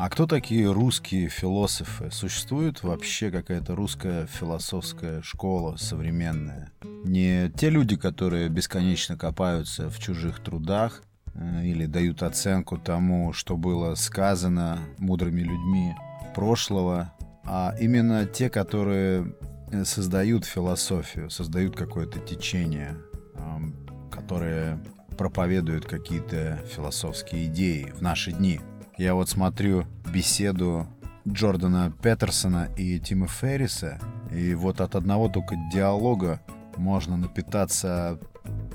А кто такие русские философы? Существует вообще какая-то русская философская школа современная? Не те люди, которые бесконечно копаются в чужих трудах э, или дают оценку тому, что было сказано мудрыми людьми прошлого, а именно те, которые э, создают философию, создают какое-то течение, которые проповедуют какие-то философские идеи в наши дни – я вот смотрю беседу Джордана Петерсона и Тима Ферриса, и вот от одного только диалога можно напитаться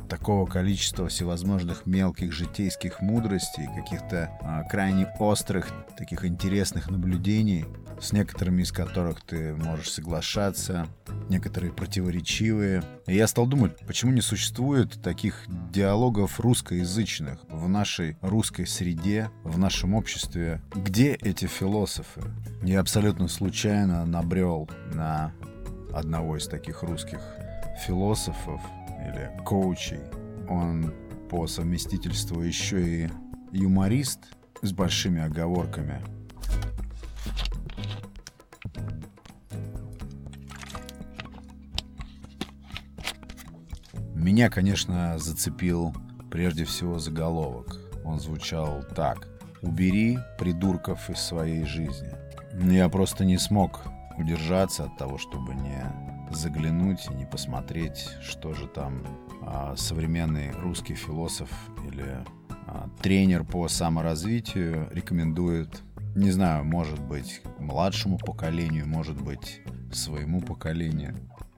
такого количества всевозможных мелких житейских мудростей, каких-то а, крайне острых, таких интересных наблюдений, с некоторыми из которых ты можешь соглашаться, некоторые противоречивые. И я стал думать, почему не существует таких диалогов русскоязычных в нашей русской среде, в нашем обществе. Где эти философы? Я абсолютно случайно набрел на одного из таких русских философов или коучей. Он по совместительству еще и юморист с большими оговорками – Меня, конечно, зацепил прежде всего заголовок. Он звучал так. «Убери придурков из своей жизни». Я просто не смог удержаться от того, чтобы не заглянуть и не посмотреть, что же там а, современный русский философ или а, тренер по саморазвитию рекомендует, не знаю, может быть, младшему поколению, может быть, своему поколению.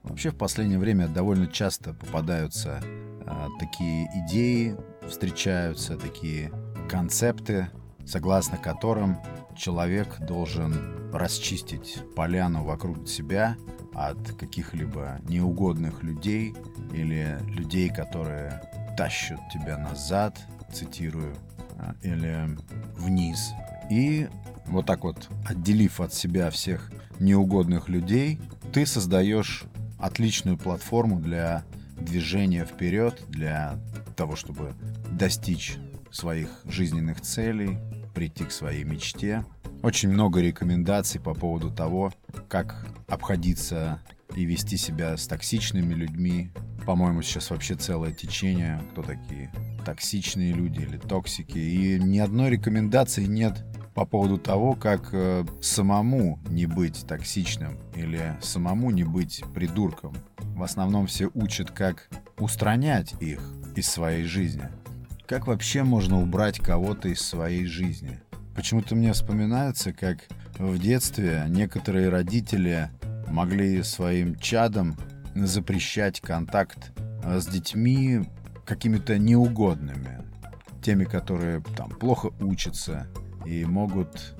Вообще в последнее время довольно часто попадаются а, такие идеи, встречаются такие концепты, согласно которым человек должен расчистить поляну вокруг себя от каких-либо неугодных людей или людей, которые тащат тебя назад, цитирую, а, или вниз. И вот так вот, отделив от себя всех неугодных людей, ты создаешь отличную платформу для движения вперед, для того, чтобы достичь своих жизненных целей, прийти к своей мечте. Очень много рекомендаций по поводу того, как обходиться и вести себя с токсичными людьми. По-моему, сейчас вообще целое течение, кто такие токсичные люди или токсики. И ни одной рекомендации нет по поводу того, как э, самому не быть токсичным или самому не быть придурком. В основном все учат, как устранять их из своей жизни. Как вообще можно убрать кого-то из своей жизни? Почему-то мне вспоминается, как в детстве некоторые родители могли своим чадам запрещать контакт э, с детьми какими-то неугодными, теми, которые там плохо учатся, и могут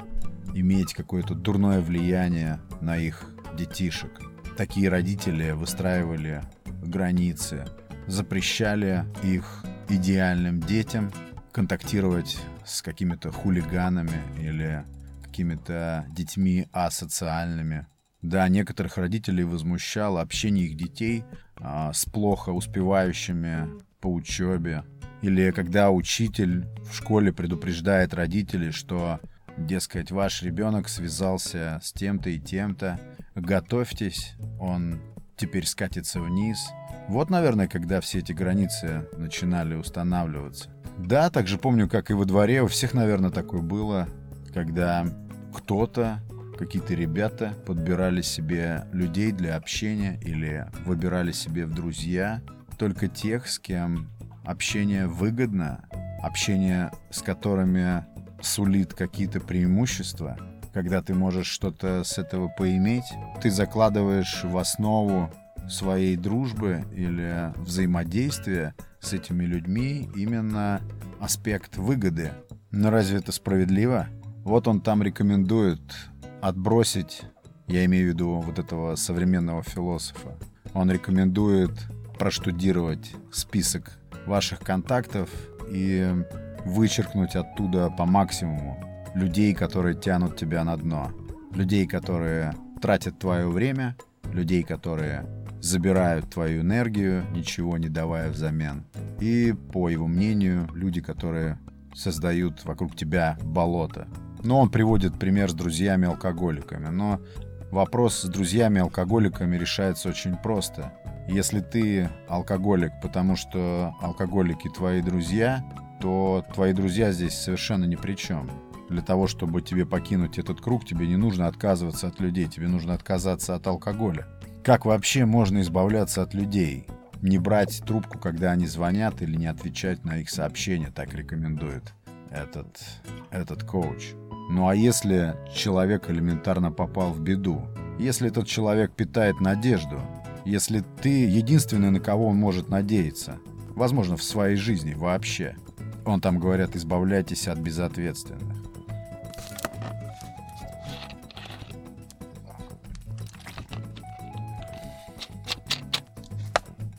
иметь какое-то дурное влияние на их детишек. Такие родители выстраивали границы, запрещали их идеальным детям контактировать с какими-то хулиганами или какими-то детьми асоциальными. Да, некоторых родителей возмущало общение их детей а, с плохо успевающими по учебе, или когда учитель в школе предупреждает родителей, что, дескать, ваш ребенок связался с тем-то и тем-то, готовьтесь, он теперь скатится вниз. Вот, наверное, когда все эти границы начинали устанавливаться. Да, также помню, как и во дворе, у всех, наверное, такое было, когда кто-то, какие-то ребята подбирали себе людей для общения или выбирали себе в друзья только тех, с кем общение выгодно, общение с которыми сулит какие-то преимущества, когда ты можешь что-то с этого поиметь, ты закладываешь в основу своей дружбы или взаимодействия с этими людьми именно аспект выгоды. Но разве это справедливо? Вот он там рекомендует отбросить, я имею в виду вот этого современного философа, он рекомендует проштудировать список ваших контактов и вычеркнуть оттуда по максимуму людей, которые тянут тебя на дно. Людей, которые тратят твое время, людей, которые забирают твою энергию, ничего не давая взамен. И, по его мнению, люди, которые создают вокруг тебя болото. Но он приводит пример с друзьями-алкоголиками. Но вопрос с друзьями-алкоголиками решается очень просто. Если ты алкоголик, потому что алкоголики твои друзья, то твои друзья здесь совершенно ни при чем. Для того, чтобы тебе покинуть этот круг, тебе не нужно отказываться от людей, тебе нужно отказаться от алкоголя. Как вообще можно избавляться от людей? Не брать трубку, когда они звонят, или не отвечать на их сообщения, так рекомендует этот, этот коуч. Ну а если человек элементарно попал в беду? Если этот человек питает надежду? Если ты единственный, на кого он может надеяться? Возможно, в своей жизни вообще. Он там, говорят, избавляйтесь от безответственных.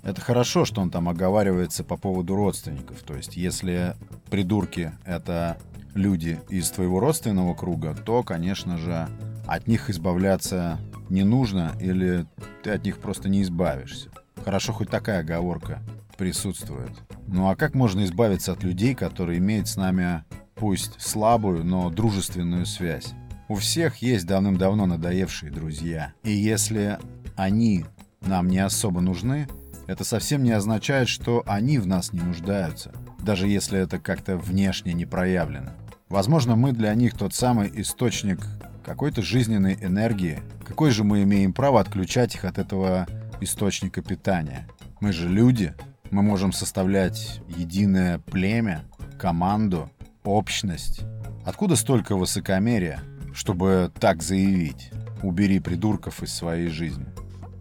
Это хорошо, что он там оговаривается по поводу родственников. То есть, если придурки — это люди из твоего родственного круга, то, конечно же, от них избавляться не нужно или ты от них просто не избавишься. Хорошо, хоть такая оговорка присутствует. Ну а как можно избавиться от людей, которые имеют с нами пусть слабую, но дружественную связь? У всех есть давным-давно надоевшие друзья. И если они нам не особо нужны, это совсем не означает, что они в нас не нуждаются, даже если это как-то внешне не проявлено. Возможно, мы для них тот самый источник какой-то жизненной энергии. Какой же мы имеем право отключать их от этого источника питания? Мы же люди. Мы можем составлять единое племя, команду, общность. Откуда столько высокомерия, чтобы так заявить? Убери придурков из своей жизни.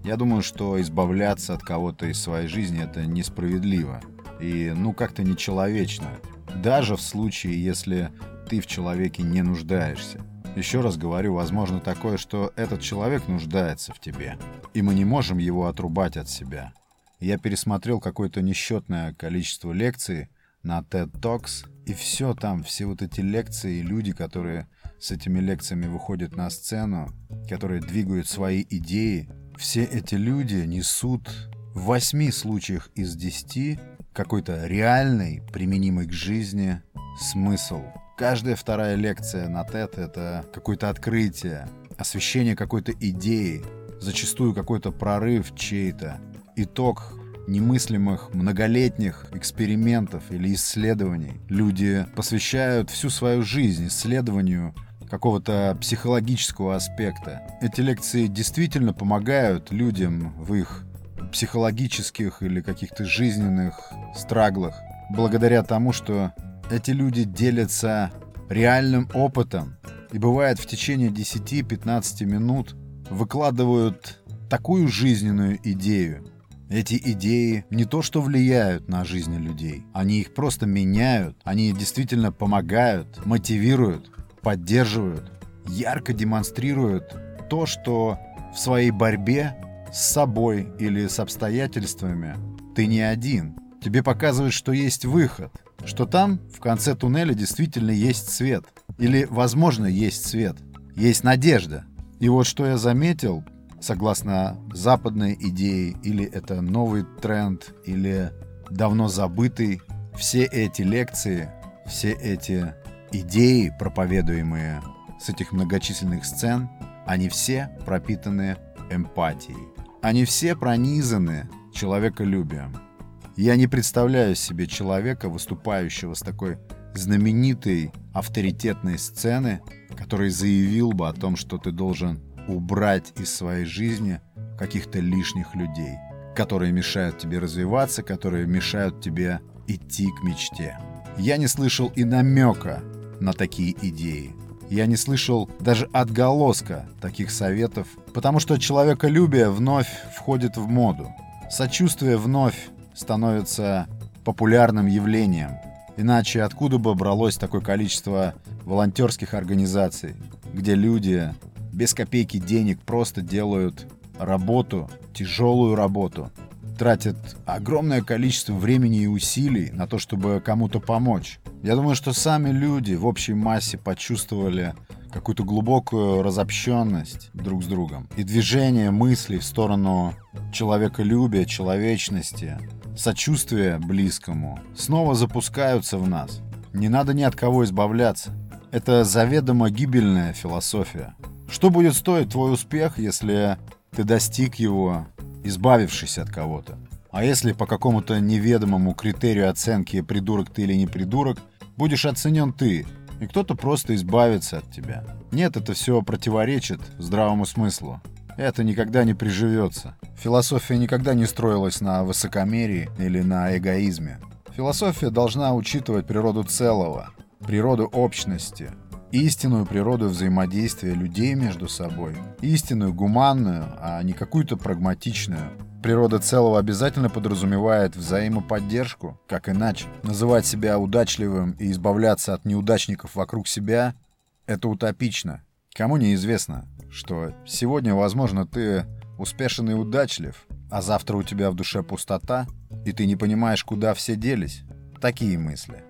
Я думаю, что избавляться от кого-то из своей жизни это несправедливо и ну как-то нечеловечно. Даже в случае, если ты в человеке не нуждаешься. Еще раз говорю, возможно такое, что этот человек нуждается в тебе, и мы не можем его отрубать от себя. Я пересмотрел какое-то несчетное количество лекций на TED Talks, и все там, все вот эти лекции, люди, которые с этими лекциями выходят на сцену, которые двигают свои идеи, все эти люди несут в восьми случаях из десяти какой-то реальный, применимый к жизни смысл. Каждая вторая лекция на TED — это какое-то открытие, освещение какой-то идеи, зачастую какой-то прорыв чей-то, итог немыслимых многолетних экспериментов или исследований. Люди посвящают всю свою жизнь исследованию какого-то психологического аспекта. Эти лекции действительно помогают людям в их психологических или каких-то жизненных страглах, благодаря тому, что эти люди делятся реальным опытом и бывает в течение 10-15 минут выкладывают такую жизненную идею. Эти идеи не то что влияют на жизни людей, они их просто меняют, они действительно помогают, мотивируют, поддерживают, ярко демонстрируют то, что в своей борьбе с собой или с обстоятельствами ты не один. Тебе показывают, что есть выход, что там в конце туннеля действительно есть свет. Или, возможно, есть свет. Есть надежда. И вот что я заметил, согласно западной идее, или это новый тренд, или давно забытый, все эти лекции, все эти идеи, проповедуемые с этих многочисленных сцен, они все пропитаны эмпатией. Они все пронизаны человеколюбием. Я не представляю себе человека, выступающего с такой знаменитой авторитетной сцены, который заявил бы о том, что ты должен убрать из своей жизни каких-то лишних людей, которые мешают тебе развиваться, которые мешают тебе идти к мечте. Я не слышал и намека на такие идеи. Я не слышал даже отголоска таких советов, потому что человеколюбие вновь входит в моду. Сочувствие вновь становится популярным явлением. Иначе откуда бы бралось такое количество волонтерских организаций, где люди без копейки денег просто делают работу, тяжелую работу, тратят огромное количество времени и усилий на то, чтобы кому-то помочь. Я думаю, что сами люди в общей массе почувствовали какую-то глубокую разобщенность друг с другом. И движение мыслей в сторону человеколюбия, человечности, сочувствия близкому снова запускаются в нас. Не надо ни от кого избавляться. Это заведомо гибельная философия. Что будет стоить твой успех, если ты достиг его, избавившись от кого-то? А если по какому-то неведомому критерию оценки придурок ты или не придурок, будешь оценен ты, и кто-то просто избавится от тебя. Нет, это все противоречит здравому смыслу. Это никогда не приживется. Философия никогда не строилась на высокомерии или на эгоизме. Философия должна учитывать природу целого, природу общности, истинную природу взаимодействия людей между собой, истинную, гуманную, а не какую-то прагматичную. Природа целого обязательно подразумевает взаимоподдержку, как иначе. Называть себя удачливым и избавляться от неудачников вокруг себя – это утопично. Кому неизвестно, что сегодня, возможно, ты успешен и удачлив, а завтра у тебя в душе пустота, и ты не понимаешь, куда все делись. Такие мысли.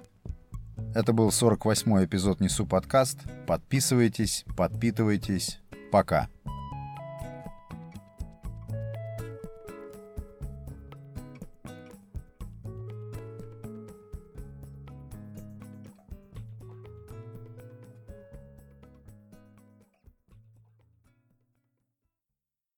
Это был 48-й эпизод Несу подкаст. Подписывайтесь, подпитывайтесь. Пока.